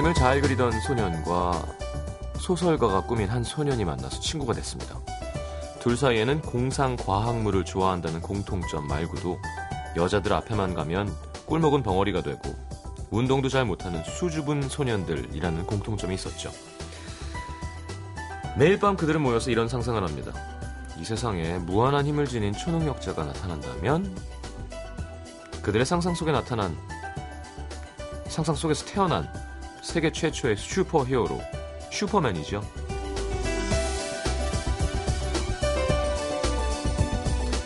그림을 잘 그리던 소년과 소설가가 꾸민 한 소년이 만나서 친구가 됐습니다. 둘 사이에는 공상 과학물을 좋아한다는 공통점 말고도 여자들 앞에만 가면 꿀먹은 벙어리가 되고 운동도 잘 못하는 수줍은 소년들이라는 공통점이 있었죠. 매일 밤 그들은 모여서 이런 상상을 합니다. 이 세상에 무한한 힘을 지닌 초능력자가 나타난다면 그들의 상상 속에 나타난 상상 속에서 태어난 세계 최초의 슈퍼 히어로 슈퍼맨이죠.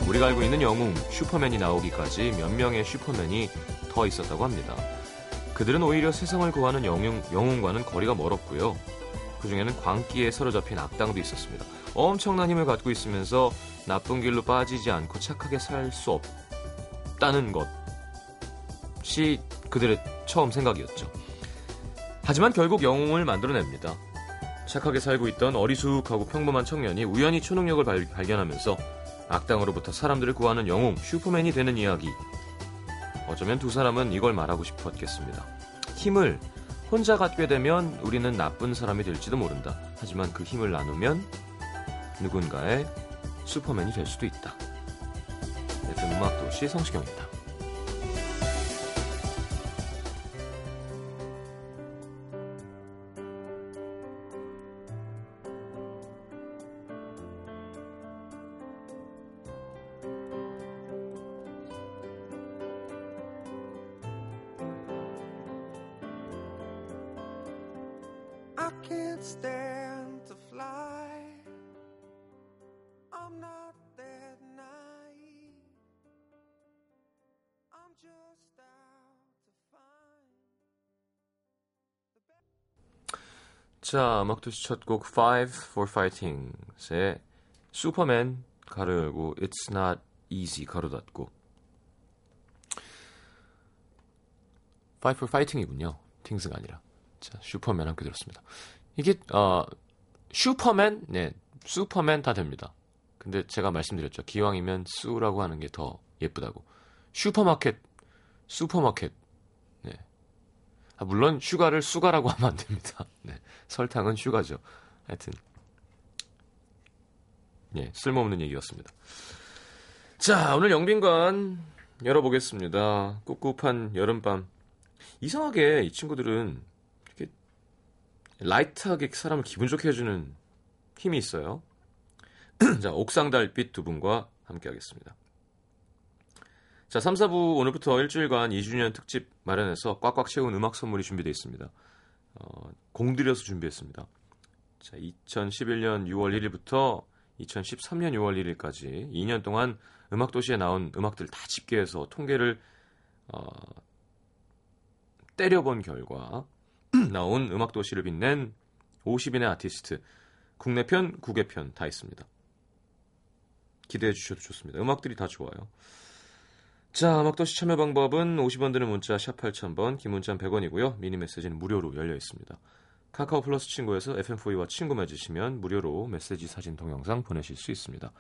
우리가 알고 있는 영웅 슈퍼맨이 나오기까지 몇 명의 슈퍼맨이 더 있었다고 합니다. 그들은 오히려 세상을 구하는 영웅, 영웅과는 거리가 멀었고요. 그 중에는 광기에 사로잡힌 악당도 있었습니다. 엄청난 힘을 갖고 있으면서 나쁜 길로 빠지지 않고 착하게 살 수 없다는 것이 그들의 처음 생각이었죠. 하지만 결국 영웅을 만들어냅니다. 착하게 살고 있던 어리숙하고 평범한 청년이 우연히 초능력을 발, 발견하면서 악당으로부터 사람들을 구하는 영웅 슈퍼맨이 되는 이야기. 어쩌면 두 사람은 이걸 말하고 싶었겠습니다. 힘을 혼자 갖게 되면 우리는 나쁜 사람이 될지도 모른다. 하지만 그 힘을 나누면 누군가의 슈퍼맨이 될 수도 있다. FM 음악도시 성시경입니다. 자, 음악도시 첫 곡 Five for Fighting의 슈퍼맨 괄호 열고 It's Not Easy 괄호 닫고 Five for Fighting이군요. 팅스가 아니라. 자, 슈퍼맨 함께 들었습니다. 이게 어 슈퍼맨, 네, 슈퍼맨 다 됩니다. 근데 제가 말씀드렸죠. 기왕이면 수라고 하는 게 더 예쁘다고. 슈퍼마켓, 슈퍼마켓. 네. 아, 물론 슈가를 수가라고 하면 안 됩니다. 네. 설탕은 슈가죠. 하여튼 예, 쓸모없는 얘기였습니다. 자, 오늘 영빈관 열어보겠습니다. 꿉꿉한 여름밤. 이상하게 이 친구들은 이렇게 라이트하게 사람을 기분 좋게 해주는 힘이 있어요. 자, 옥상 달빛 두 분과 함께 하겠습니다. 자, 3, 4부 오늘부터 일주일간 2주년 특집 마련해서 꽉꽉 채운 음악 선물이 준비되어 있습니다. 어, 공들여서 준비했습니다. 자, 2011년 6월 1일부터 2013년 6월 1일까지 2년 동안 음악도시에 나온 음악들 다 집계해서 통계를 어, 때려본 결과 나온 음악도시를 빛낸 50인의 아티스트 국내 편, 국외 편 다 있습니다. 기대해 주셔도 좋습니다. 음악들이 다 좋아요. 자, 음악도시 참여 방법은 50원 드는 문자 샵 8000번, 긴 문자는 100원이고요. 미니 메시지는 무료로 열려 있습니다. 카카오 플러스 친구에서 FM4E와 친구 맺으시면 무료로 메시지 사진 동영상 보내실 수 있습니다.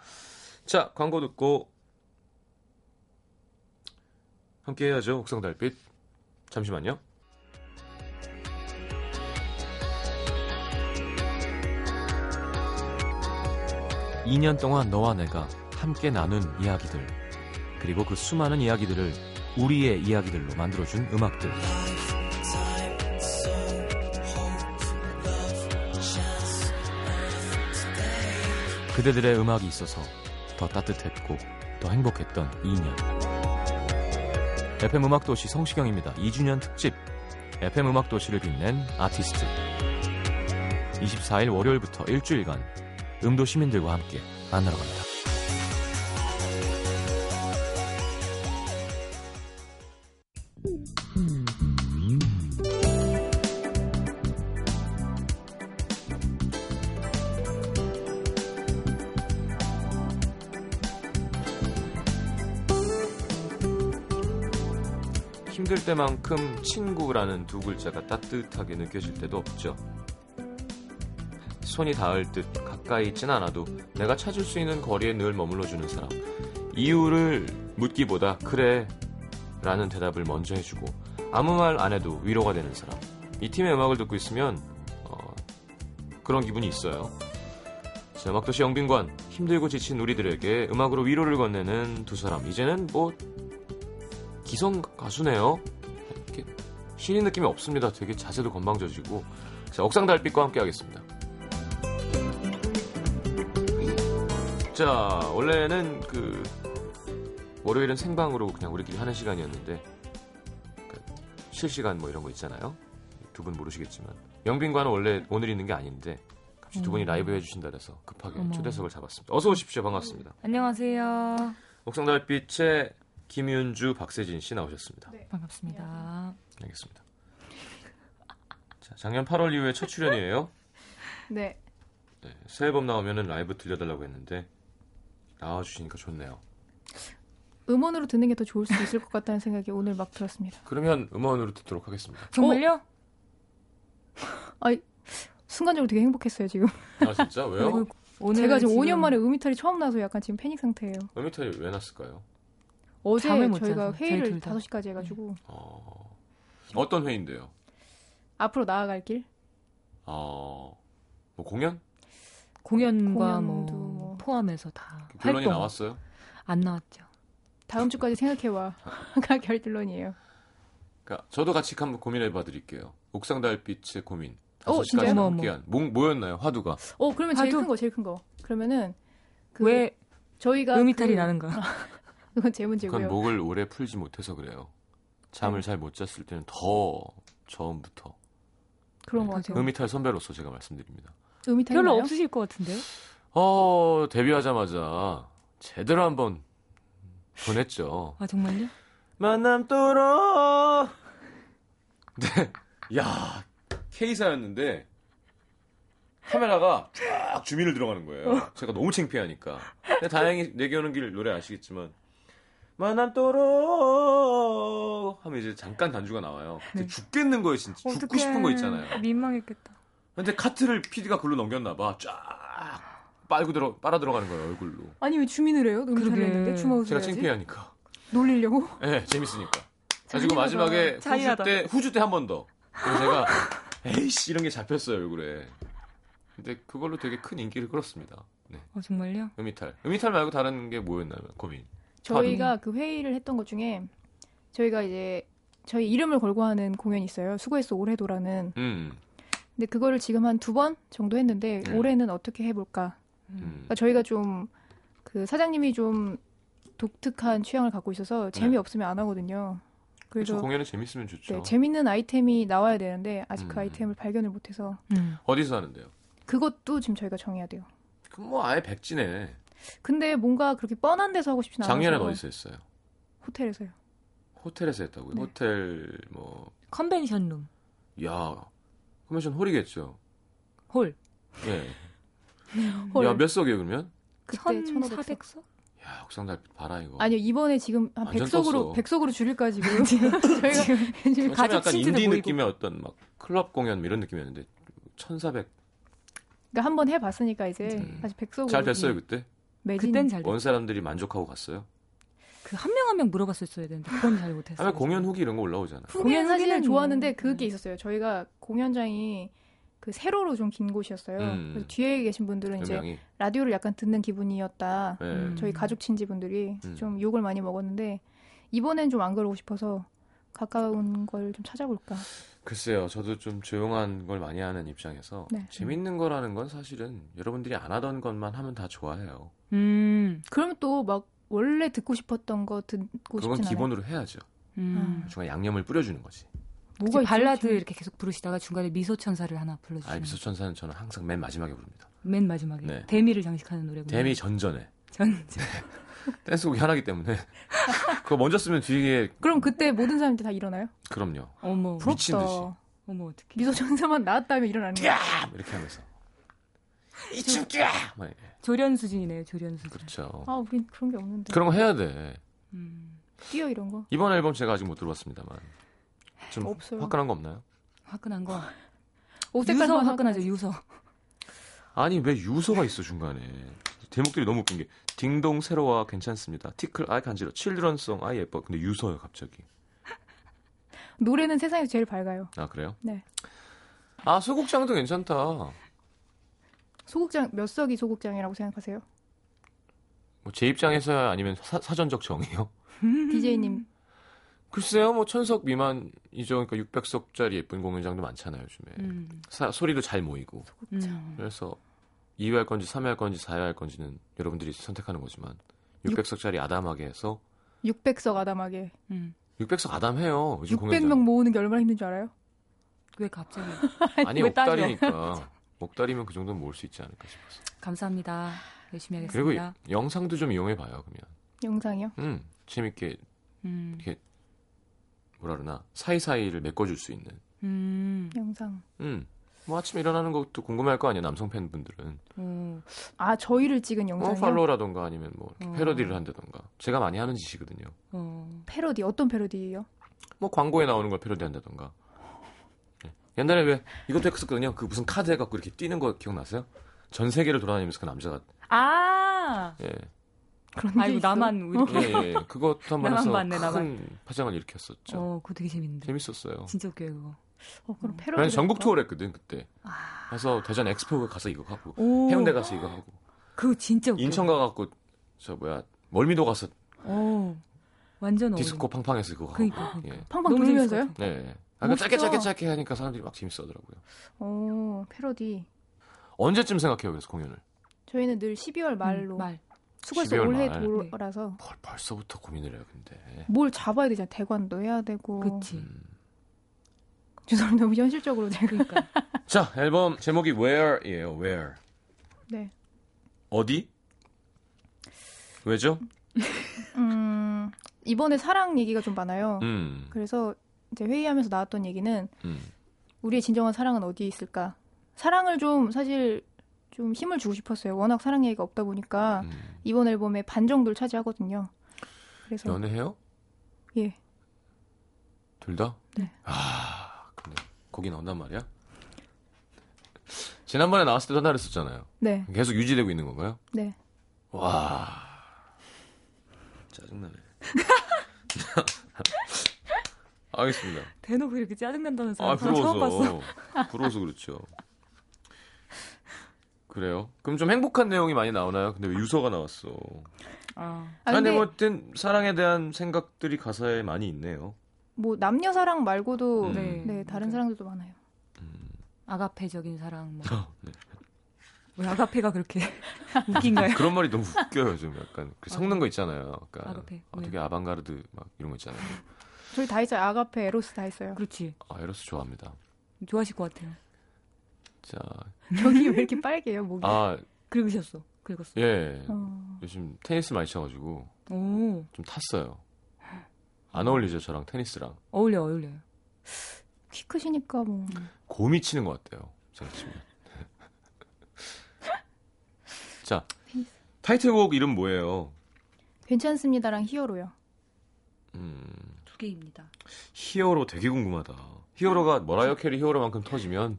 자, 광고 듣고 함께 해야죠. 옥상 달빛. 잠시만요. (2년) 동안 너와 내가 함께 나눈 이야기들 그리고 그 수많은 이야기들을 우리의 이야기들로 만들어준 음악들. 그대들의 음악이 있어서 더 따뜻했고 더 행복했던 2년 FM 음악도시 성시경입니다. 2주년 특집. FM 음악도시를 빛낸 아티스트. 24일 월요일부터 일주일간 음도 시민들과 함께 만나러 갑니다 힘들 때만큼 친구라는 두 글자가 따뜻하게 느껴질 때도 없죠. 손이 닿을 듯 가까이 있진 않아도 내가 찾을 수 있는 거리에 늘 머물러주는 사람. 이유를 묻기보다 그래 라는 대답을 먼저 해주고 아무 말 안 해도 위로가 되는 사람. 이 팀의 음악을 듣고 있으면 어, 그런 기분이 있어요. 자, 음악도시 영빈관 힘들고 지친 우리들에게 음악으로 위로를 건네는 두 사람 이제는 뭐 기성 가수네요. 이렇게 신인 느낌이 없습니다. 되게 자세도 건방져지고 자, 옥상 달빛과 함께 하겠습니다. 자, 원래는 그 월요일은 생방으로 그냥 우리끼리 하는 시간이었는데 그 실시간 뭐 이런 거 있잖아요. 두 분 모르시겠지만 영빈과는 원래 오늘 있는 게 아닌데 갑자기 두 분이 음. 라이브 해주신다 그래서 급하게 어머. 초대석을 잡았습니다. 어서 오십시오. 반갑습니다. 안녕하세요. 옥상 달빛의 김윤주, 박세진 씨 나오셨습니다. 반갑습니다. 알겠습니다. 자, 작년 8월 이후에 첫 출연이에요. 네. 네, 새 앨범 나오면은 라이브 들려달라고 했는데 나와주시니까 좋네요. 음원으로 듣는 게 더 좋을 수도 있을 것 같다는 생각이 오늘 막 들었습니다. 그러면 음원으로 듣도록 하겠습니다. 정말요? 순간적으로 되게 행복했어요, 지금. 아 진짜 왜요? 제가 지금 5년 만에 음이탈이 처음 나서 약간 지금 패닉 상태예요. 음이탈이 왜 났을까요? 어제 저희가 회의를 둘 다. 5시까지 해가지고 어... 어떤 회의인데요? 앞으로 나아갈 길? 어... 뭐 공연? 공연과 공연도 뭐 뭐. 포함해서 다 결론이 활동 나왔어요? 안 나왔죠. 다음 주까지 생각해와. 가 결론이에요. 그러니까 저도 같이 한번 고민해봐 드릴게요. 옥상 달빛의 고민. 어, 5시까지 진짜요? 어머, 함께한 뭐, 뭐였나요? 화두가. 어, 그러면 제일 하도- 큰 거, 제일 큰 거. 그러면은 그 왜 저희가 음이탈이 그- 나는가? 그건 제 그건 문제고요. 목을 오래 풀지 못해서 그래요. 잠을 잘 못 잤을 때는 더 처음부터 그런 거 맞아. 같아요. 음이탈 선배로서 제가 말씀드립니다. 음이탈이 별로 나요? 없으실 것 같은데요? 어 데뷔하자마자 제대로 한번 보냈죠. 아 정말요? 만남 또러. 네, 야 K사였는데 카메라가 쫙 주민을 들어가는 거예요. 제가 너무 창피하니까. 근데 다행히 내게 오는 길 노래 아시겠지만 만남 또러 하면 이제 잠깐 단주가 나와요. 네. 죽겠는 거예요, 진짜. 죽고 어떡해. 싶은 거 있잖아요. 민망했겠다. 근데 카트를 PD가 글로 넘겼나 봐. 쫙 빨고 들어 빨아 들어가는 거예요, 얼굴로. 아니 왜 주민을 해요? 음이탈을 그러게. 했는데 주먹을 제가. 창피하니까. 놀리려고? 예, 네, 재밌으니까. 그리고 잔인하다. 마지막에 후주 잔인하다. 때 후주 때 한 번 더. 그래서 제가 에이씨 이런 게 잡혔어요 얼굴에. 근데 그걸로 되게 큰 인기를 끌었습니다. 네, 어 정말요? 음이탈. 음이탈 말고 다른 게 뭐였나요? 고민. 저희가 그 회의를 했던 것 중에 저희가 이제 저희 이름을 걸고 하는 공연이 있어요. 수고했어 올해도라는. 음, 근데 그거를 지금 한 두 번 정도 했는데 네. 올해는 어떻게 해볼까? 음. 그러니까 저희가 좀 그 사장님이 좀 독특한 취향을 갖고 있어서 재미 없으면 안 하거든요. 그렇죠. 그래서 공연은 재밌으면 좋죠. 네, 재밌는 아이템이 나와야 되는데 아직 그 음. 아이템을 발견을 못해서 음. 어디서 하는데요? 그것도 지금 저희가 정해야 돼요. 그럼 뭐 아예 백지네. 근데 뭔가 그렇게 뻔한 데서 하고 싶진 않아서 작년엔 어디서 했어요? 호텔에서요. 호텔에서 했다고요? 네. 호텔 뭐, 컨벤션 룸 야, 컨벤션 홀이겠죠. 홀 예. 홀. 야, 몇 석이에요 그러면? 그때 1,400석? 1,500석? 야, 옥상 달빛 봐라 이거. 아니요 이번에 지금 한 완전 100석으로 떴어. 100석으로 줄일까 지금 저희가 지금 처음에 가족 약간 친지도 인디 모이고. 느낌의 어떤 막 클럽 공연 뭐 이런 느낌이었는데 1,400. 그러니까 한번 해봤으니까 이제 음. 다시 100석으로 잘 됐어요 그때? 매진 그땐 잘 원 사람들이 만족하고 갔어요? 그 한 명 한 명 물어봤었어야 되는데 그건 잘 못했어요. 다음에 공연 후기 이런 거 올라오잖아. 공연 사실은 좋았는데 뭐, 그게 음. 있었어요. 저희가 공연장이 그 세로로 좀 긴 곳이었어요. 음. 그래서 뒤에 계신 분들은 이제 음향이. 라디오를 약간 듣는 기분이었다. 네. 음. 저희 가족 친지분들이 음. 좀 욕을 많이 먹었는데 이번엔 좀 안 그러고 싶어서 가까운 걸 좀 찾아볼까. 글쎄요, 저도 좀 조용한 걸 많이 하는 입장에서 네. 재밌는 거라는 건 사실은 여러분들이 안 하던 것만 하면 다 좋아해요. 음. 그러면 또막 원래 듣고 싶었던 거 듣고 그건 싶진 않아요. 기본으로 해야죠. 음. 중간 에 양념을 뿌려주는 거지. 뭐가 발라드? 이렇게 계속 부르시다가 중간에 미소 천사를 하나 아, 불러주시면 미소천사는 저는 항상 맨 마지막에 부릅니다. 맨 마지막에 네. 대미를 장식하는 노래군요. 대미 전전에 전 댄스곡이 하나기 때문에 그거 먼저 쓰면 뒤에 그럼 그때 모든 사람들 다 일어나요? 그럼요. 어머 미친 듯이. 부럽다. 어머 어떻게 미소 천사만 나왔다면 일어나는 거야. 야 이렇게 하면서 이춤 야막 이렇게. 조련 수준이네요 조련 수준. 그렇죠. 아, 우린 그런 게 없는데. 그런 거 해야 돼. 음. 뛰어 이런 거. 이번 앨범 제가 아직 못 들어봤습니다만 좀 없어요. 화끈한 거 없나요? 화끈한 거. 옷 색깔 유서 만 화끈하죠 유서. 아니 왜 유서가 있어 중간에 대목들이 너무 웃긴 게 딩동 새로와 괜찮습니다 티클 아이 간지러 칠드런송 아이 예뻐 근데 유서요 갑자기 노래는 세상에서 제일 밝아요. 아 그래요? 네. 아 소극장도 괜찮다. 소극장 몇 석이 소극장이라고 생각하세요? 뭐 제 입장에서야 아니면 사, 사전적 정의요? DJ님 글쎄요, 뭐 천석 미만이죠. 그러니까 600석짜리 예쁜 공연장도 많잖아요, 요즘에. 음. 사- 소리도 잘 모이고. 음. 그래서 2회 할 건지 3회 할 건지 4회 할 건지는 여러분들이 선택하는 거지만 600석짜리 아담하게 해서 600석 아담하게 음. 600석 아담해요. 요즘 600명 모으는 게 얼마나 힘든 줄 알아요? 왜 갑자기? 아니? 억달이니까 억달이면 그 정도는 모을 수 있지 않을까 싶어서. 감사합니다. 열심히 그리고 하겠습니다. 영상도 좀 이용해 봐요, 그러면. 영상이요? 음, 재밌게 음. 뭐라 그러나 사이사이를 메꿔줄 수 있는. 음. 영상. 음. 뭐 아침에 일어나는 것도 궁금할 거 아니에요, 남성 팬분들은. 어. 아 저희를 찍은 어, 영상이요? 팔로우라던가 아니면 뭐 이렇게 어. 패러디를 한다던가. 제가 많이 하는 짓이거든요. 어. 패러디 어떤 패러디예요? 뭐 광고에 나오는 걸 패러디 한다던가. 네. 옛날에 왜 이것도 했었거든요. 그 무슨 카드 해갖고 이렇게 뛰는 거 기억나세요? 전 세계를 돌아다니면서 그 남자가 아. 예. 그런 게 아이고 있어? 나만 이렇게. 예, 예. 그것도 한번 나만 해서 봤네, 나만. 큰 파장을 일으켰었죠. 어, 그거 되게 재밌는데. 재밌었어요. 진짜 웃겨요, 그거. 어, 그럼 음. 패러디. 그래서 전국 투어를 했거든 그때. 아. 가서 대전 엑스포 가서 이거 하고 오. 해운대 가서 이거 하고 그거 진짜 웃겨. 인천 가갖고 저 뭐야 멀미도 가서 어. 완전. 디스코 팡팡해서 그거 하고. 그러니까, 그러니까. 예. 팡팡 돌면서요? 네. 아까 짧게. 짧게 짧게 하니까 사람들이 막 재밌어하더라고요. 어, 패러디. 언제쯤 생각해요 그래서 공연을? 저희는 늘 12월 말로. 음, 말. 12월 올해 말. 돌아서 벌, 벌써부터 고민을 해요 근데. 뭘 잡아야 되잖아. 대관도 해야 되고. 그치. 음. 죄송합니다. 너무 현실적으로. 그러니까. 자 앨범 제목이 Where이에요. Where. 네. 어디? 왜죠? 음, 이번에 사랑 얘기가 좀 많아요. 음. 그래서 이제 회의하면서 나왔던 얘기는 음. 우리의 진정한 사랑은 어디에 있을까? 사랑을 좀 사실 좀 힘을 주고 싶었어요. 워낙 사랑 얘기가 없다 보니까 음. 이번 앨범의 반 정도를 차지하거든요. 그래서 연애해요? 예. 둘 다? 네. 아, 근데 거기 나온단 말이야? 지난번에 나왔을 때도 하나 그랬었잖아요. 네. 계속 유지되고 있는 건가요? 네. 와. 짜증나네. 알겠습니다. 대놓고 이렇게 짜증난다는 사람 아, 처음 봤어. 부러워서 그렇죠. 그래요? 그럼 좀 행복한 내용이 많이 나오나요? 근데 왜 유서가 나왔어? 아. 아 근데 뭐, 어쨌든, 사랑에 대한 생각들이 가사에 많이 있네요. 뭐 남녀 사랑 말고도 음. 네, 네. 다른. 사랑들도 많아요. 아가페적인 사랑. 뭐. 네. 왜 아가페가 그렇게 웃긴가요? 그런 말이 너무 웃겨요, 좀 약간. 그 섞는 거 있잖아요. 아까. 아가페. 어, 네. 되게 아방가르드 막 이런 거 있잖아요. 저희 다 있어요. 아가페, 에로스 다 있어요. 그렇지. 아, 에로스 좋아합니다. 좋아하실 것 같아요. 자, 여기 왜 이렇게 빨개요, 목이? 아, 긁으셨어. 긁었어. 예. 어, 요즘 테니스 많이 쳐가지고 오. 좀 탔어요. 안 어울리죠, 저랑 테니스랑. 어울려, 어울려요. 키 크시니까 뭐. 곰이 치는 것 같아요. 제가 치면. 자, 타이틀곡 이름 뭐예요? 괜찮습니다랑 히어로요. 음, 두 개입니다. 히어로 되게 궁금하다. 히어로가 머라이어 캐리 히어로만큼 터지면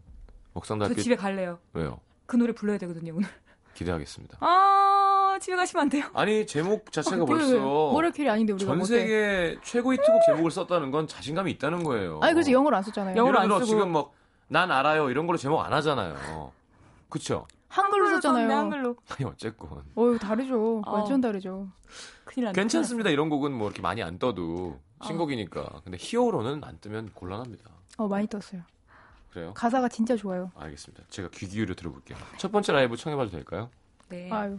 저 먹상다학교 집에 갈래요. 왜요? 그 노래 불러야 되거든요, 오늘. 기대하겠습니다. 아, 집에 가시면 안 돼요. 아니 제목 자체가 왜? 벌써 캐리 아닌데 우리가 전 못해. 세계 최고 히트곡 제목을 썼다는 건 자신감이 있다는 거예요. 아니 그래서 영어로 안 썼잖아요. 영어로 안 쓰고. 지금 뭐 난 알아요 이런 걸로 제목 안 하잖아요. 그쵸? 한글로 썼잖아요. 한글로. 아니 어쨌건 어유 다르죠. 어. 완전 다르죠. 큰일 났네. 괜찮습니다 이런 곡은 뭐 이렇게 많이 안 떠도 신곡이니까 근데 히어로는 안 뜨면 곤란합니다. 어 많이 떴어요. 그래요? 가사가 진짜 좋아요. 알겠습니다. 제가 귀 기울여 들어볼게요. 첫 번째 라이브 청해봐도 될까요? 네. 아유.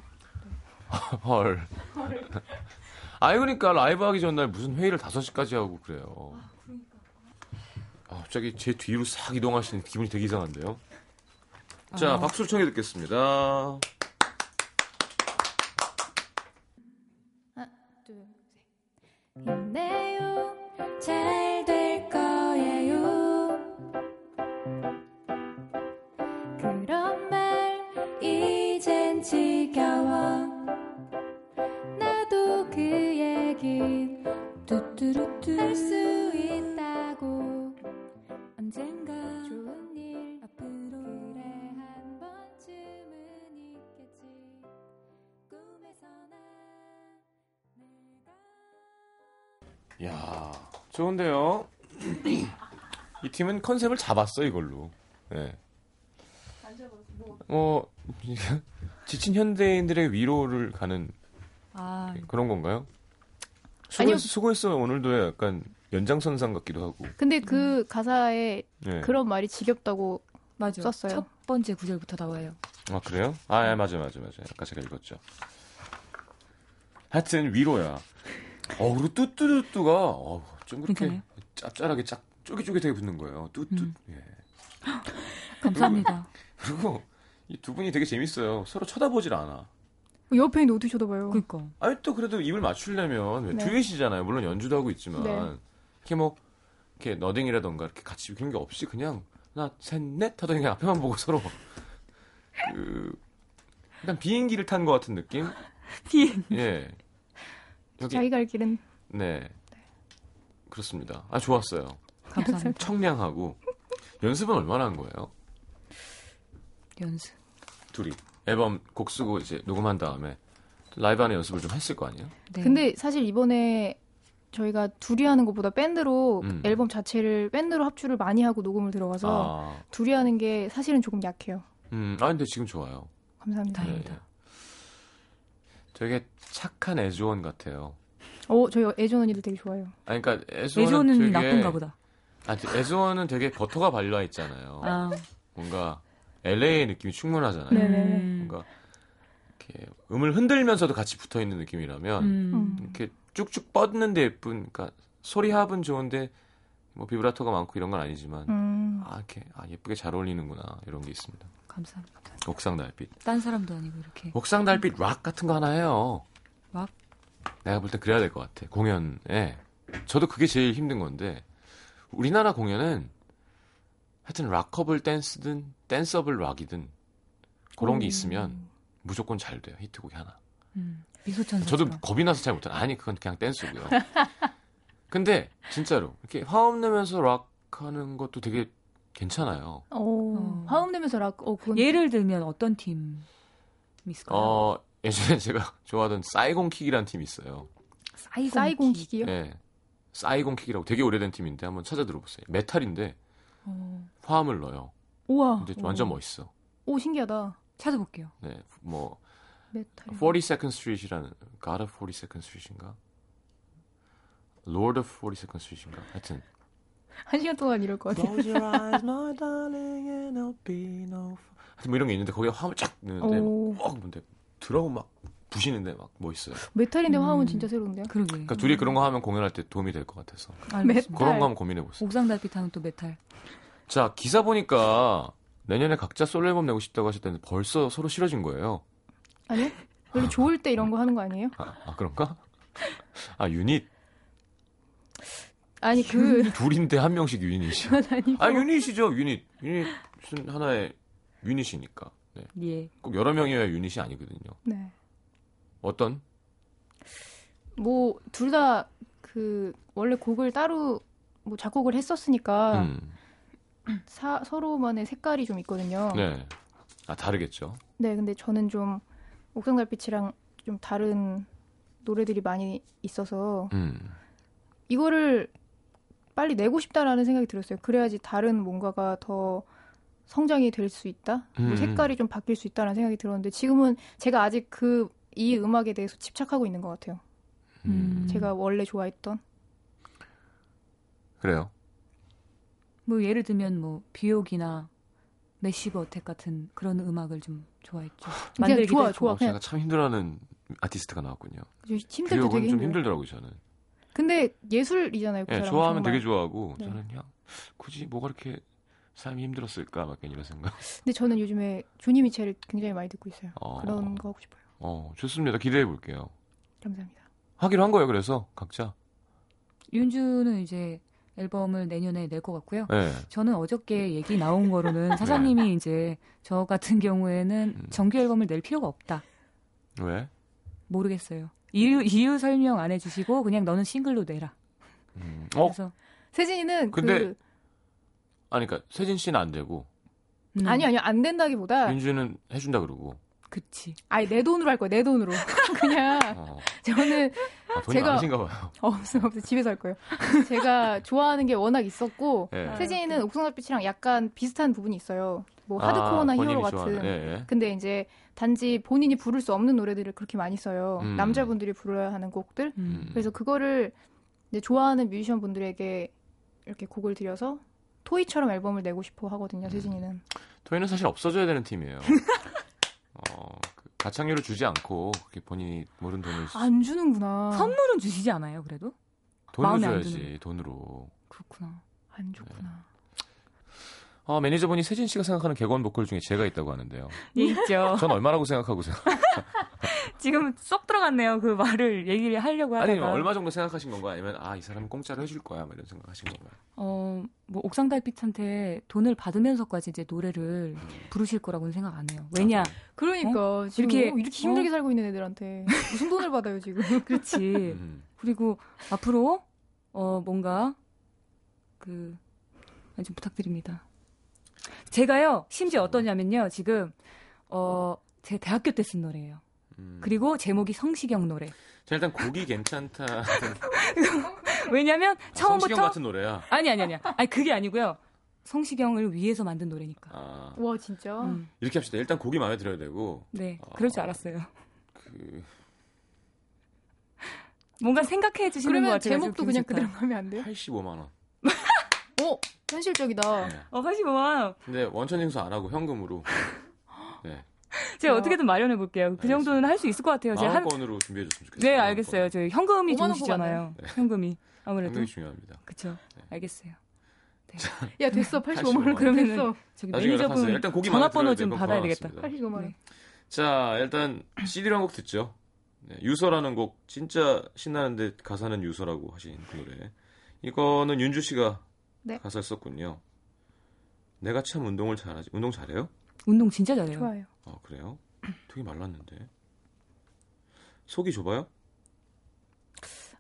헐. 아니 그러니까 라이브 하기 전날 무슨 회의를 5시까지 하고 그래요. 아, 갑자기 제 뒤로 싹 이동하시는 기분이 되게 이상한데요. 자, 아. 박수를 청해 듣겠습니다. 힘내요 잘 할수 있다고 언젠가 좋은 일 앞으로 그래 한 번쯤은 있겠지 꿈에서나 내가 야 좋은데요. 이 팀은 컨셉을 잡았어 이걸로. 예. 뭐 지친 현대인들의 위로를 가는 아, 그런 건가요? 아니요. 수고했어, 수고했어 오늘도의 약간 연장선상 같기도 하고. 근데 그 가사에 예. 그런 말이 지겹다고 맞아. 썼어요. 첫 번째 구절부터 나와요. 아 그래요? 아 예, 맞아 맞아 맞아. 아까 제가 읽었죠. 하여튼 위로야. 어 그리고 뚜뚜뚜뚜가 어, 좀 그렇게 그러니까요. 짭짤하게 짝 쫄깃쫄깃하게 붙는 거예요. 뚜뚜. 음. 예. 감사합니다. 그리고 이 두 분이 되게 재밌어요. 서로 쳐다보질 않아. 옆에 있는데 어떻게 쳐다봐요? 그니까. 아니 또 그래도 입을 맞추려면 왜 네. 듀엣이잖아요. 물론 연주도 하고 있지만 네. 이렇게 뭐 이렇게 너딩이라던가 이렇게 같이 그런 게 없이 그냥 하나 셋 넷 하더니 그냥 앞에만 보고 서로 그 약간 비행기를 탄 것 같은 느낌. 비행. 예. 여기 자기 갈 길은 네 그렇습니다. 아 좋았어요. 감사합니다. 청량하고 연습은 얼마나 한 거예요? 연습. 둘이 앨범 곡 쓰고 이제 녹음한 다음에 라이브 하는 연습을 좀 했을 거 아니에요? 네. 근데 사실 이번에 저희가 둘이 하는 것보다 밴드로 음. 앨범 자체를 밴드로 합주를 많이 하고 녹음을 들어가서 아, 둘이 하는 게 사실은 조금 약해요. 음, 아 근데 지금 좋아요. 감사합니다. 다행이다. 예. 되게 착한 애조원 같아요. 어, 저희 애전 언니들 되게 좋아요. 아 그러니까 애조원은 예조는 되게 나쁜가 보다. 아, 애조원은 되게 버터가 발라 있잖아요. 아, 뭔가 LA의 느낌이 충분하잖아요. 네네. 음. 뭔가 이렇게 음을 흔들면서도 같이 붙어 있는 느낌이라면 음. 음. 이렇게 쭉쭉 뻗는데 예쁜 그러니까 소리 합은 좋은데 뭐 비브라토가 많고 이런 건 아니지만 음. 아 이렇게 아 예쁘게 잘 어울리는구나 이런 게 있습니다. 감사합니다. 옥상 달빛. 딴 사람도 아니고 이렇게. 옥상 달빛 락 같은 거 하나 해요. 락? 내가 볼 땐 그래야 될 것 같아. 공연에. 저도 그게 제일 힘든 건데 우리나라 공연은 하여튼 rockable 댄스든 danceable 락이든 그런 게 오. 있으면 무조건 잘 돼요. 히트곡이 하나. 음. 미소천사. 저도 겁이 나서 잘 못해. 아니 그건 그냥 댄스고요. 근데 진짜로 이렇게 화음 내면서 락 하는 것도 되게 괜찮아요. 오, 어. 화음 내면서 락, 어, 그건. 예를 들면 어떤 팀 있을까요? 어 예전에 제가 좋아하던 Saigon Kick이라는 팀이 있어요. Saigon, Saigon Kick. Kick이요? 예. Saigon Kick이라고 되게 오래된 팀인데 한번 찾아 들어보세요. 메탈인데 어, 화음을 넣어요. 우와. 근데 완전 멋있어. 오, 신기하다. 찾아볼게요. 네, 뭐 메탈. 42nd Street이라는 God of 42nd Street인가? Lord of 42nd Street인가? 하여튼 한 시간 동안 이럴 것 같아요. Close your eyes, my darling, and there'll be no. f- 하여튼 뭐 이런 게 있는데 거기에 화음을 쫙 넣는데 오. 막 근데 드럼 막 부시는데 막 멋있어요. 메탈인데 음. 화음은 진짜 새로운데요? 그러게. 그러니까 둘이 그런 거 하면 공연할 때 도움이 될 것 같아서 알겠습니다. 그런 거 한번 고민해 보세요. 옥상 달빛 하는 또 메탈. 자 기사 보니까 내년에 각자 솔로 앨범 내고 싶다고 하셨는데 벌써 서로 싫어진 거예요. 아니요? 원래 좋을 때 이런 거 하는 거 아니에요? 아, 아, 그런가? 아 유닛 아니, 그. 둘인데 한 명씩. 아니고. 아 유닛이죠 유닛 유닛은 하나의 유닛이니까 네. 예. 꼭 여러 명이어야 유닛이 아니거든요. 네. 어떤? 뭐, 둘 다 그, 원래 곡을 따로 뭐 작곡을 했었으니까 음, 사- 서로만의 색깔이 좀 있거든요. 네. 아 다르겠죠. 네, 근데 저는 좀 옥상 달빛이랑 좀 다른 노래들이 많이 있어서 음, 이거를 빨리 내고 싶다라는 생각이 들었어요. 그래야지 다른 뭔가가 더 성장이 될 수 있다. 뭐 음. 색깔이 좀 바뀔 수 있다라는 생각이 들었는데 지금은 제가 아직 그 이 음악에 대해서 집착하고 있는 것 같아요. 음. 음. 제가 원래 좋아했던 그래요. 뭐 예를 들면 뭐 Björk이나 Massive Attack 같은 그런 음악을 좀 좋아했죠. 그냥 만들기도 좋아. 좋아. 어, 제가 참 힘들어하는 아티스트가 나왔군요. 힘들 때 되게 좀. 힘들더라고요 저는. 근데 예술이잖아요. 그 예, 사람은 좋아하면 정말. 되게 좋아하고 네. 저는 그냥 굳이 뭐가 그렇게 삶이 힘들었을까 막 이런 생각. 근데 저는 요즘에 조니 미첼을 굉장히 많이 듣고 있어요. 어, 그런 거 하고 싶어요. 어 좋습니다. 기대해 볼게요. 감사합니다. 하기로 한 거예요. 그래서 각자. 윤주는 이제 앨범을 내년에 낼 것 같고요. 네. 저는 어저께 얘기 나온 거로는 사장님이 이제 저 같은 경우에는 음. 정규 앨범을 낼 필요가 없다. 왜? 모르겠어요. 이유, 이유 설명 안 해주시고 그냥 너는 싱글로 내라. 음, 어? 그래서 세진이는 근데 그 아니 그러니까 세진 씨는 안 되고 음, 아니 아니요 안 된다기보다 윤주는 해준다 그러고. 그치. 아니 내 돈으로 할 거야 내 돈으로 그냥 어. 저는 아, 돈이 제가- 많으신가 봐요. 없어요, 없어요. 집에서 할 거예요. 제가 좋아하는 게 워낙 있었고 예. 세진이는 옥성달빛이랑 약간 비슷한 부분이 있어요. 뭐 아, 하드코어나 히어로 같은. 예. 근데 이제 단지 본인이 부를 수 없는 노래들을 그렇게 많이 써요. 음. 남자분들이 불러야 하는 곡들. 음. 그래서 그거를 이제 좋아하는 뮤지션 분들에게 이렇게 곡을 들여서 토이처럼 앨범을 내고 싶어 하거든요. 세진이는. 토이는 사실 없어져야 되는 팀이에요. 가창료를 주지 않고 그렇게 본인이 모른 돈을 안 주는구나. 선물은 주시지 않아요, 그래도? 마음에 안 줘야지. 돈으로. 그렇구나. 안 좋구나. 어, 매니저분이 세진 씨가 생각하는 객원 보컬 중에 제가 있다고 하는데요. 예, 있죠. 전 얼마라고 생각하고 생각? 지금 쏙 들어갔네요. 그 말을 얘기를 하려고 하다가. 아니 얼마 정도 생각하신 건가? 아니면 아 이 사람은 공짜로 해줄 거야, 뭐 이런 생각하신 건가요? 어, 뭐 옥상 달빛한테 돈을 받으면서까지 이제 노래를 음. 부르실 거라고는 생각 안 해요. 왜냐? 그러니까 지금 이렇게- 이렇게, 이렇게 힘들게 어? 살고 있는 애들한테 무슨 돈을 받아요 지금? 그렇지. 음. 그리고 앞으로 어 뭔가 그 좀 부탁드립니다. 제가요 심지어 어떠냐면요 지금 어 제 대학교 때 쓴 노래예요. 음. 그리고 제목이 성시경 노래. 자, 일단 곡이 괜찮다. 왜냐면 성시경 처음부터 같은 노래야. 아니 아니 아니야. 아니 그게 아니고요. 성시경을 위해서 만든 노래니까. 아, 와 진짜. 음, 이렇게 합시다. 일단 곡이 마음에 들어야 되고 네, 아. 그럴 줄 알았어요. 그 뭔가 생각해 주시는 것 그러면 같아요. 제목도 기분 그냥. 그대로 가면 안 돼요? 85만 원. 오 현실적이다. 네. 어, 85만 원. 근데 원천 징수 안 하고 현금으로. 네. 제가 야. 어떻게든 마련해 볼게요. 그 정도는 할 수 있을 것 같아요. 제가 한 만 원권으로 준비해 줬으면 좋겠어요. 네, 알겠어요. 저 현금이 5만 원 좋으시잖아요. 네. 현금이 아무래도 현금이 중요합니다. 그쵸. 네. 알겠어요. 야 됐어 85만 85만 원 그러면은 됐어 저기. 매니저분 일단 전화번호 좀 받아야 되겠다. 고맙습니다. 85만 원. 네. 자, 일단 CD로 한 곡 듣죠. 네, 유서라는 곡 진짜 신나는데 가사는 유서라고 하신 그 노래. 이거는 윤주 씨가 네. 가사를 썼군요. 내가 참 운동을 잘하지. 운동 잘해요? 운동 진짜 잘해요. 좋아요. 아, 그래요? 되게 말랐는데. 속이 좁아요?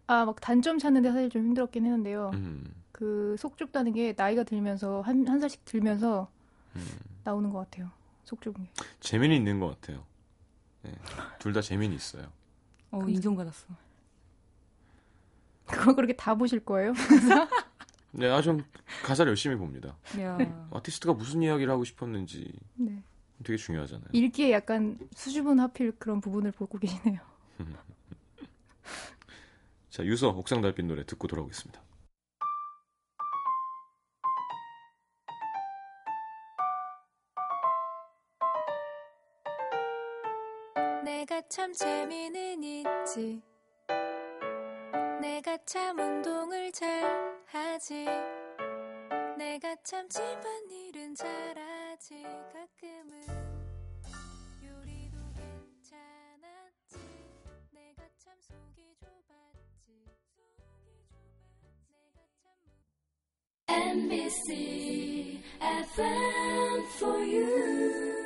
아 막 단점 찾는데 사실 좀 힘들었긴 했는데요. 음. 그속 좁다는 게 나이가 들면서 한, 한 살씩 들면서 음. 나오는 것 같아요. 속 좁은 게. 재민이 있는 것 같아요. 네, 둘 다 재민이 있어요. 어, 인정받았어. 그걸 그렇게 다 보실 거예요? 네, 아, 좀 가사를 열심히 봅니다. 야. 아티스트가 무슨 이야기를 하고 싶었는지 네. 되게 중요하잖아요. 읽기에 약간 수줍은 하필 그런 부분을 보고 계시네요. 자, 유서 옥상 달빛 노래 듣고 돌아오겠습니다. 내가 참 재미는 있지 내가 참 운동을 잘 하지. 내가 참 집안일은 잘하지. 가끔은 요리도 괜찮았지. 내가 참 속이 좁았지. MBC FM for you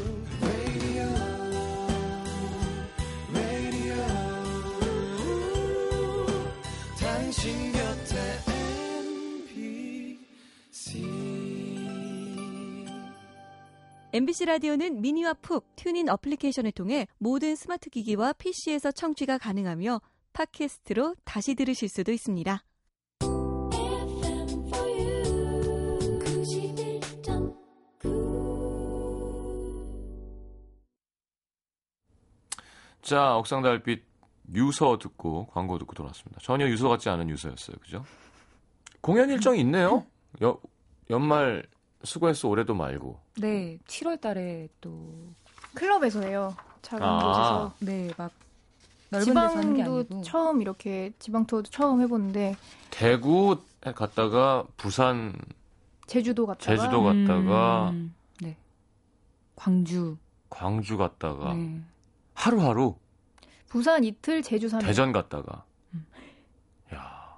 MBC 라디오는 미니와 푹 튜닝 어플리케이션을 통해 모든 스마트 기기와 PC에서 청취가 가능하며 팟캐스트로 다시 들으실 수도 있습니다. FM for you 91.9 자, 옥상 달빛 유서 듣고 광고 듣고 돌아왔습니다. 전혀 유서 같지 않은 유서였어요. 그죠? 공연 일정이 있네요. 여, 연말 수고했어 올해도 말고. 네, 7월 달에 또 클럽에서 해요. 작은 아. 곳에서. 네, 막 넓은 데서 하는 게 지방도 처음 이렇게 지방 투어도 처음 해보는데 대구 갔다가 부산, 제주도 갔다가 제주도 갔다가 음, 네. 광주. 광주 갔다가 네. 하루하루 부산 이틀 제주 3일 대전 갔다가 음. 야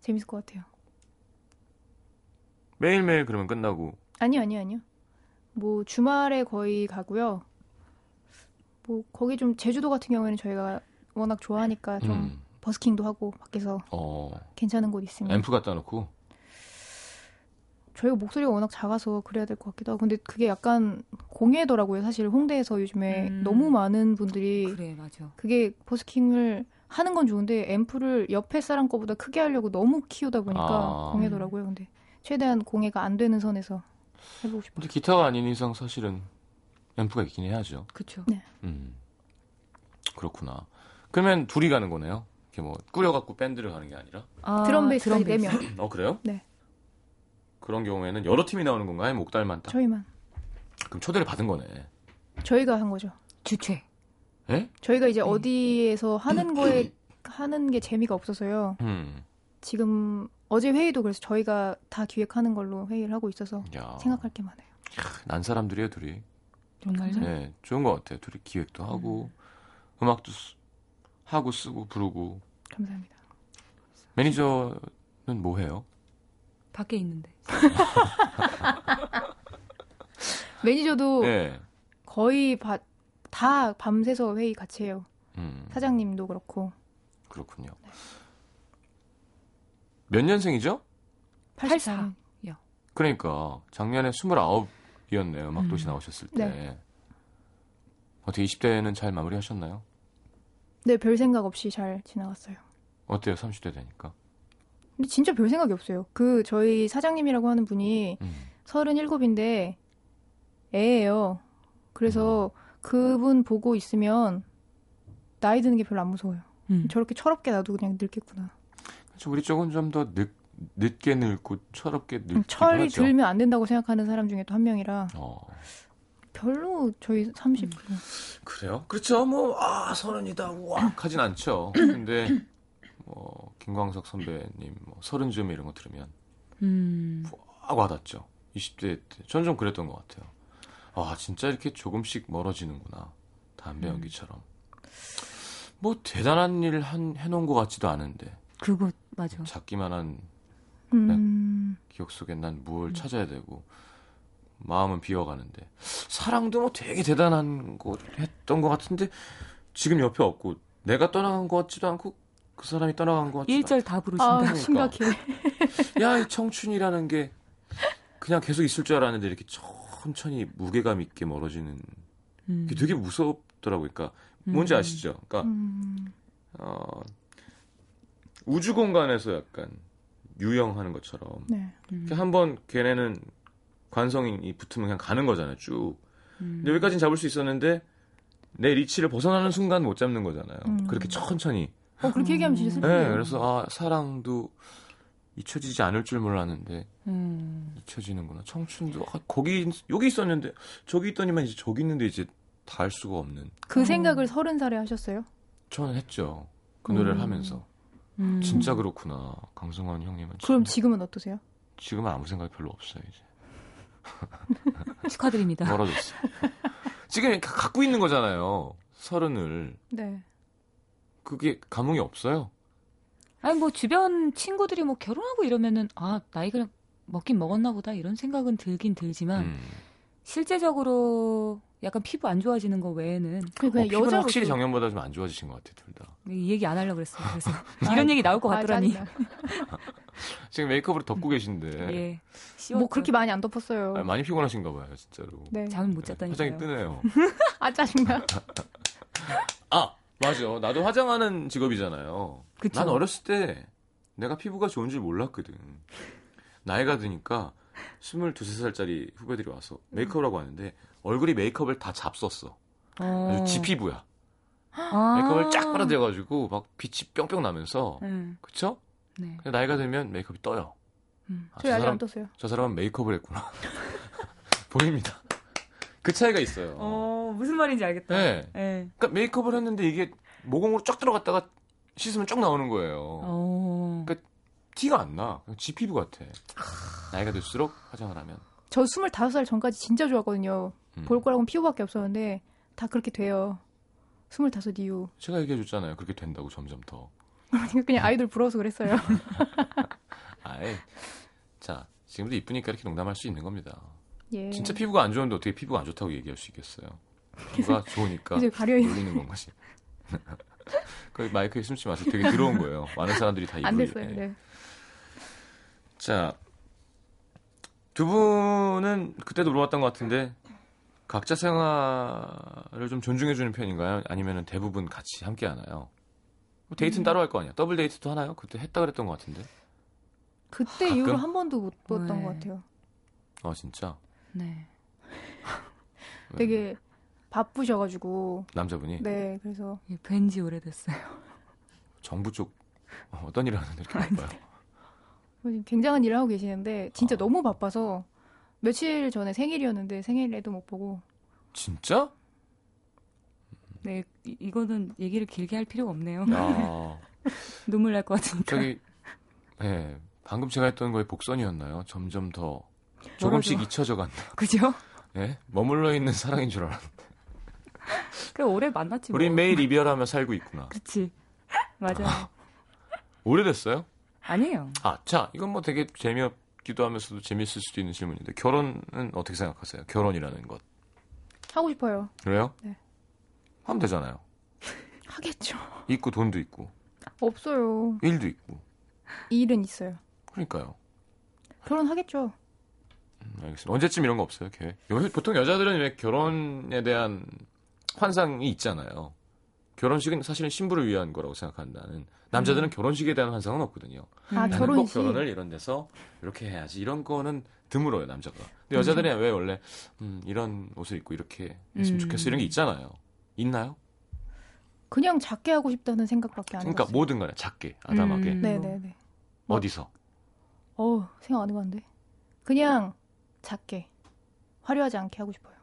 재밌을 것 같아요. 매일매일 그러면 끝나고 아니요 아니요 아니요. 뭐 주말에 거의 가고요. 뭐 거기 좀 제주도 같은 경우에는 저희가 워낙 좋아하니까 좀 음. 버스킹도 하고 밖에서 어. 괜찮은 곳 있으면 앰프 갖다 놓고 저희가 목소리가 워낙 작아서 그래야 될 것 같기도 하고 근데 그게 약간 공예더라고요 사실 홍대에서 요즘에 음. 너무 많은 분들이 그래 맞아. 그게 버스킹을 하는 건 좋은데 앰프를 옆에 사람 거보다 크게 하려고 너무 키우다 보니까 아. 공예더라고요 근데 최대한 공예가 안 되는 선에서 해보고 싶어요 근데 기타가 아닌 이상 사실은 앰프가 있긴 해야죠. 그쵸. 음. 그렇구나. 그러면 둘이 가는 거네요. 이렇게 뭐 꾸려갖고 밴드를 가는 게 아니라. 아, 드럼 베이스까지 드럼 베이스. 4명 어 그래요? 네. 그런 경우에는 여러 팀이 나오는 건가요? 목달만 딱? 저희만 그럼 초대를 받은 거네. 저희가 한 거죠 주최. 예? 저희가 이제 네. 어디에서 하는 거에 하는 게 재미가 없어서요 음. 지금 어제 회의도 그래서 저희가 다 기획하는 걸로 회의를 하고 있어서 야. 생각할 게 많아요 난 사람들이에요, 둘이. 정말요? 네, 좋은 것 같아요. 둘이 기획도 하고 음. 악도 하고 쓰고 부르고 감사합니다 매니저는 뭐 해요? 밖에 있는데. 매니저도 네. 거의 바- 다 밤새서 회의 같이 해요. 음, 사장님도 그렇고. 그렇군요. 몇 년생이죠? 84. 그러니까 작년에 29이었네요. 막도시 음. 나오셨을 때. 네. 어떻게 20대는 잘 마무리하셨나요? 네, 별 생각 없이 잘 지나갔어요. 어때요? 30대 되니까. 근데 진짜 별 생각이 없어요. 그 저희 사장님이라고 하는 분이 음. 37인데 애예요. 그래서 그분 보고 있으면 나이 드는 게 별로 안 무서워요. 음. 저렇게 철없게 놔도 그냥 늙겠구나. 우리 쪽은 좀 더 늦게 늙고 철없게 늙기도 철이 하죠. 들면 안 된다고 생각하는 사람 중에 또 한 명이라 어. 별로 저희 30. 그래요? 그렇죠. 뭐, 아, 서른이다. 우와. 하진 않죠. 근데, 뭐, 김광석 선배님, 뭐, 서른 즈음 이런 거 들으면, 음. 확 와닿죠. 20대 때. 전좀 그랬던 것 같아요. 아, 진짜 이렇게 조금씩 멀어지는구나. 담배 음. 연기처럼. 뭐, 대단한 일 한, 해놓은 것 같지도 않은데, 그거 맞아. 작기만한 음. 기억 속에 난뭘 음. 찾아야 되고, 마음은 비어가는데, 사랑도 뭐 되게 대단한 거 했던 것 같은데, 지금 옆에 없고, 내가 떠나간 것 같지도 않고, 그 사람이 떠나간 것 같지도. 1절 다 부르신다. 아, 심각해. 야, 이 청춘이라는 게 그냥 계속 있을 줄 알았는데 이렇게 천천히 무게감 있게 멀어지는 음. 게 되게 무섭더라고요. 그러니까 뭔지 음. 아시죠? 그러니까 음. 어, 우주 공간에서 약간 유영하는 것처럼 네. 음. 이렇게 한번 걔네는 관성이 붙으면 그냥 가는 거잖아요. 쭉. 음. 근데 여기까지는 잡을 수 있었는데 내 리치를 벗어나는 순간 못 잡는 거잖아요. 음. 그렇게 천천히. 어, 그렇게 얘기하면 진짜 슬프네요. 네, 그래서 아 사랑도 잊혀지지 않을 줄 몰랐는데 음. 잊혀지는구나. 청춘도 아, 거기 여기 있었는데 저기 있더니만 이제 저기 있는데 이제 다알 수가 없는. 그 어. 생각을 서른 살에 하셨어요? 저는 했죠. 그 노래를 음. 하면서 음. 진짜 그렇구나. 강승원 형님은 그럼 참- 지금은 어떠세요? 지금은 아무 생각이 별로 없어요 이제 축하드립니다. 멀어졌어. 지금 가- 갖고 있는 거잖아요. 서른을 네. 그게 감흥이 없어요. 아니 뭐 주변 친구들이 뭐 결혼하고 이러면은 아 나이가 먹긴 먹었나 보다 이런 생각은 들긴 들지만 음. 실제적으로 약간 피부 안 좋아지는 거 외에는 그냥 어, 피부는 확실히 작년보다 좀 안 좋아지신 것 같아요, 둘 다. 이 얘기 안 하려고 그랬어요. 그래서 이런 얘기 나올 것 같더라니. 지금 메이크업으로 덮고 계신데 예. 뭐 그렇게 많이 안 덮었어요. 아, 많이 피곤하신가 봐요, 진짜로. 네. 잠을 못 화장이 잤다니까요. 뜨네요. 아 짜증나. 아, 맞아. 나도 화장하는 직업이잖아요. 그쵸. 난 어렸을 때 내가 피부가 좋은 줄 몰랐거든. 나이가 드니까 22, 3살짜리 후배들이 와서 메이크업을 하고 왔는데 얼굴이 메이크업을 다 잡섰어. 어. 아주 지피부야. 아. 메이크업을 쫙 빨아대가지고 막 빛이 뿅뿅 나면서 음, 그쵸? 네. 근데 나이가 들면 메이크업이 떠요. 음. 아, 저, 사람, 안 떴어요. 저 사람은 메이크업을 했구나. 보입니다. 그 차이가 있어요. 어 무슨 말인지 알겠다. 네. 예. 그러니까 메이크업을 했는데 이게 모공으로 쫙 들어갔다가 씻으면 쭉 나오는 거예요. 어. 그러니까 티가 안 나. 그냥 지 피부 같아. 나이가 들수록 화장을 하면. 저 25살 전까지 진짜 좋았거든요. 음. 볼 거라고는 피부밖에 없었는데 다 그렇게 돼요. 25 이후. 제가 얘기해 줬잖아요. 그렇게 된다고 점점 더. 그냥 아이돌 부러워서 그랬어요. 아예. 자, 지금도 이쁘니까 이렇게 농담할 수 있는 겁니다. 예. 진짜 피부가 안 좋은데 어떻게 피부가 안 좋다고 얘기할 수 있겠어요? 누가 좋으니까 놀리는 건 거지. 그 마이크에 숨지 마세요. 되게 들어온 거예요. 많은 사람들이 다 입을 안 됐어요. 예. 네. 자, 두 분은 그때도 물어봤던 것 같은데 각자 생활을 좀 존중해주는 편인가요? 아니면 대부분 같이 함께 하나요? 뭐 데이트는 음. 따로 할 거 아니야? 더블 데이트도 하나요? 그때 했다 그랬던 것 같은데. 그때 가끔? 이후로 한 번도 못 봤던 네. 것 같아요. 아 진짜 네. 네. 되게 바쁘셔가지고 남자분이 네 그래서 예, 뵌지 오래됐어요. 정부 쪽 어, 어떤 일을 하는데 이렇게 바빠요? 지금 굉장한 일을 하고 계시는데 진짜 아. 너무 바빠서 며칠 전에 생일이었는데 생일에도 못 보고 진짜? 네, 이, 이거는 얘기를 길게 할 필요가 없네요. 야, 눈물 날 것 같으니까. 저기, 예, 방금 제가 했던 거에 복선이었나요? 점점 더 조금씩 잊혀져 간다. 그죠? 예, 머물러 있는 사랑인 줄 알았는데. 그 오래 만났지 뭐. 우린 매일 이별하며 살고 있구나. 그렇지. 맞아요. 오래됐어요? 아니에요. 아, 자, 이건 뭐 되게 재미없 기도 하면서도 재밌을 수도 있는 질문인데 결혼은 어떻게 생각하세요? 결혼이라는 것. 하고 싶어요. 그래요? 네. 하면 되잖아요. 하겠죠. 있고 돈도 있고 없어요. 일도 있고. 일은 있어요. 그러니까요. 결혼하겠죠. 음, 알겠습니다. 언제쯤 이런 거 없어요? 계획? 요- 보통 여자들은 왜 결혼에 대한 환상이 있잖아요. 결혼식은 사실은 신부를 위한 거라고 생각한다는. 남자들은 결혼식에 대한 환상은 없거든요. 아 음. 나는 꼭 결혼식. 결혼을 이런 데서 이렇게 해야지. 이런 거는 드물어요, 남자가. 근데 여자들은 왜 원래 음, 이런 옷을 입고 이렇게 했으면 음. 좋겠어 이런 게 있잖아요. 있나요? 그냥 작게 하고 싶다는 생각밖에 안 그러니까 해봤어요. 뭐든 간에 작게, 아담하게. 음. 네네네. 어디서? 어 생각 안 해봤는데. 그냥 작게 화려하지 않게 하고 싶어요.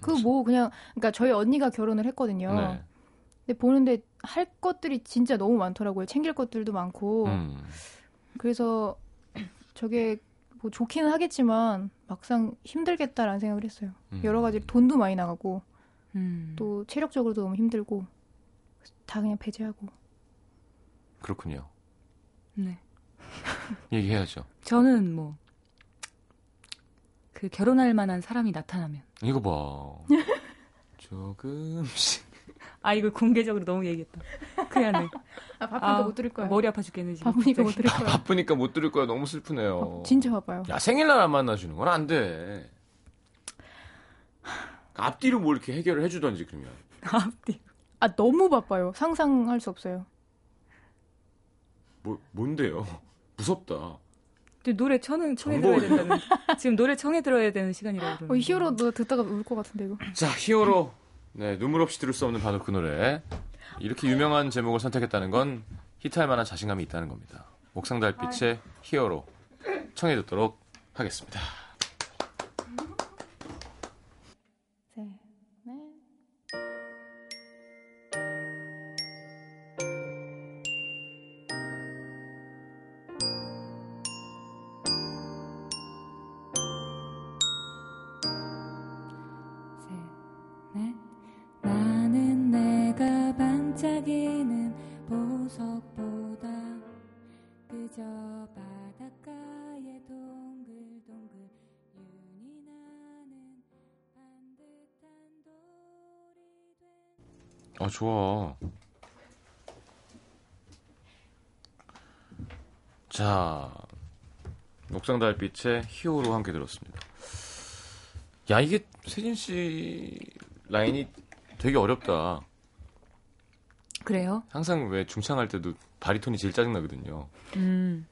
그 뭐 그냥 그러니까 저희 언니가 결혼을 했거든요. 네. 근데 보는데 할 것들이 진짜 너무 많더라고요. 챙길 것들도 많고. 음. 그래서 저게 뭐 좋기는 하겠지만 막상 힘들겠다라는 생각을 했어요. 음. 여러 가지 돈도 많이 나가고 음. 또 체력적으로도 너무 힘들고 다 그냥 배제하고. 그렇군요. 네. 얘기해야죠. 저는 뭐, 그 결혼할 만한 사람이 나타나면. 이거 봐. 조금씩. 아, 이거 공개적으로 너무 얘기했다. 큰일 났네. 아 바쁘니까 아, 못 들을 거예요. 머리 아파 죽겠네, 지금. 바쁘니까 못. 들을 거예요. 바쁘니까 못 들을 거야. 너무 슬프네요. 어, 진짜 바빠요. 야, 생일날 안 만나주는 건 안 돼. 앞뒤로 뭐 이렇게 해결을 해주던지, 그러면. 앞뒤. 아 너무 바빠요. 상상할 수 없어요. 뭐, 뭔데요? 무섭다. 노래 청해, 청해. 들어야 된다는. 지금 노래 청해 들어야 되는 시간이라고. 어. 히어로 너 듣다가 울 것 같은데 이거. 자, 히어로. 네, 눈물 없이 들을 수 없는 바로 그 노래. 이렇게 유명한 제목을 선택했다는 건 히트할 만한 자신감이 있다는 겁니다. 옥상 달빛의 히어로. 청해 듣도록 하겠습니다. 좋아. 자, 옥상 달빛의 히어로 함께 들었습니다. 야, 이게 세진 씨 라인이 되게 어렵다. 그래요? 항상 왜 중창할 때도 바리톤이 제일 짜증나거든요. 음.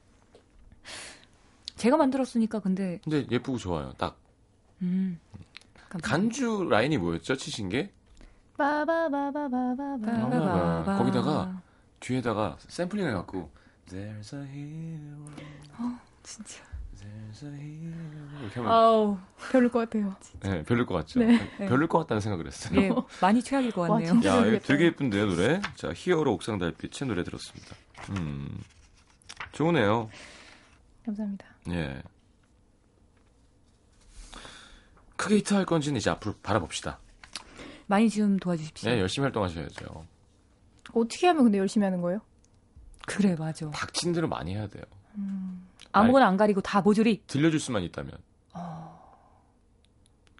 제가 만들었으니까 근데 근데 예쁘고 좋아요. 딱. 음. 간주 라인이 뭐였죠? 치신 게? 빠바바바바바바. 빠바바. 거기다가 뒤에다가 샘플링 해갖고 There's a hero, 진짜. there's a hero 이렇게 하면 아우. 별일 것 같아요. 네, 별일 것 같죠? 네. 별일 것 같다는 생각을 했어요. 예, 많이 최악일 것 와, 같네요. 진짜. 야, 이거. 되게 예쁜데요, 노래? 자, 히어로 옥상 달빛의 노래 들었습니다. 음. 좋으네요. 감사합니다. 예. 크게 히트할 건지는 이제 앞으로 바라봅시다. 많이 좀 도와주십시오. 예, 열심히 활동하셔야죠. 어떻게 하면 근데 열심히 하는 거예요? 그래, 맞아. 닥친 대로 많이 해야 돼요. 아무거나 안 가리고 다 모조리. 들려줄 수만 있다면. 어.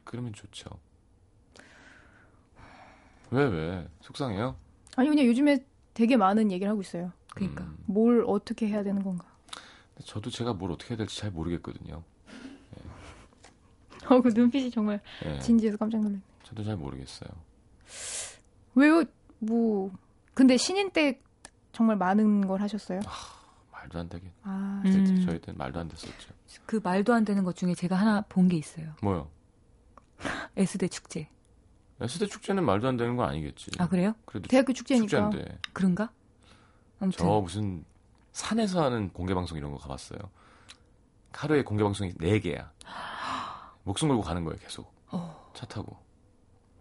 그러면 좋죠. 왜 왜? 속상해요? 아니 그냥 요즘에 되게 많은 얘기를 하고 있어요. 그러니까. 음, 뭘 어떻게 해야 되는 건가. 저도 제가 뭘 어떻게 해야 될지 잘 모르겠거든요. 어, 그 눈빛이 정말 예, 진지해서 깜짝 놀랐네. 저도 잘 모르겠어요. 왜요? 뭐 근데 신인 때 정말 많은 걸 하셨어요? 말도 안 되게. 아, 음. 저희 때는 말도 안 됐었죠. 그 말도 안 되는 것 중에 제가 하나 본 게 있어요. 뭐요? S대 축제. S대 축제는 말도 안 되는 건 아니겠지. 아 그래요? 그래도 대학교 축제니까. 축제인데. 그런가? 아무튼 저 무슨 산에서 하는 공개 방송 이런 거 가봤어요. 하루에 공개 방송이 4 개야. 목숨 걸고 가는 거예요, 계속. 어, 차 타고.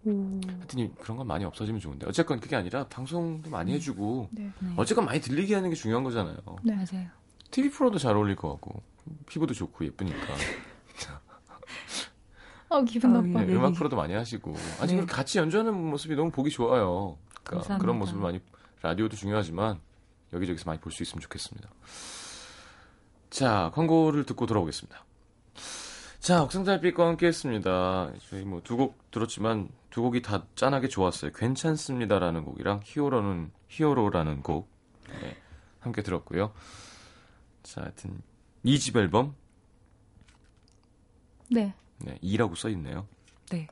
오. 하여튼 그런 건 많이 없어지면 좋은데. 어쨌건 그게 아니라 방송도 많이 해주고 네. 네. 어쨌건 많이 들리게 하는 게 중요한 거잖아요. 네. 맞아요. TV 프로도 잘 어울릴 것 같고 피부도 좋고 예쁘니까. 아 기분 아, 나빠. 네, 네, 음악 네. 프로도 많이 하시고 아직 네. 같이 연주하는 모습이 너무 보기 좋아요. 그러니까 감사합니다. 그런 모습을 많이 라디오도 중요하지만 여기저기서 많이 볼 수 있으면 좋겠습니다. 자 광고를 듣고 돌아오겠습니다. 자 옥상달빛과 함께 했습니다. 저희 뭐 두 곡 들었지만 두 곡이 다 짠하게 좋았어요. 괜찮습니다라는 곡이랑 히어로는 히어로라는 곡 네, 함께 들었고요. 자 하여튼 2집 앨범 네. 네, 2라고 써 있네요. 네.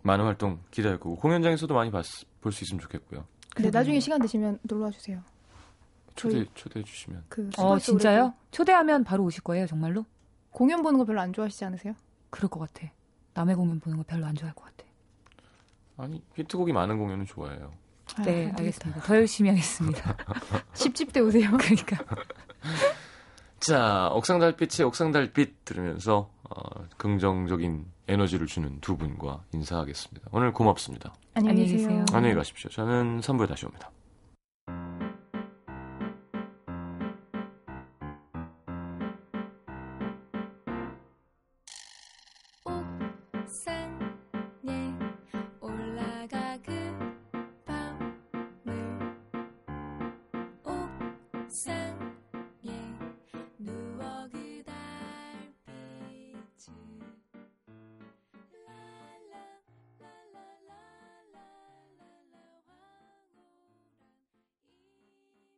많은 활동 기대할 거고 공연장에서도 많이 볼 수 있으면 좋겠고요. 네, 그러네요. 나중에 시간 되시면 놀러 와 주세요. 초대 초대해 주시면 그 어 진짜요? 초대하면 바로 오실 거예요, 정말로? 공연 보는 거 별로 안 좋아하시지 않으세요? 그럴 것 같아. 남의 공연 보는 거 별로 안 좋아할 것 같아. 아니 히트곡이 많은 공연은 좋아해요. 아, 네, 안 되겠다. 알겠습니다. 더 열심히 하겠습니다. 10집 때 오세요. 그러니까 자 옥상달빛의 옥상달빛 들으면서 어, 긍정적인 에너지를 주는 두 분과 인사하겠습니다. 오늘 고맙습니다. 안녕히 계세요. 계세요. 안녕히 가십시오. 저는 3부에 다시 옵니다.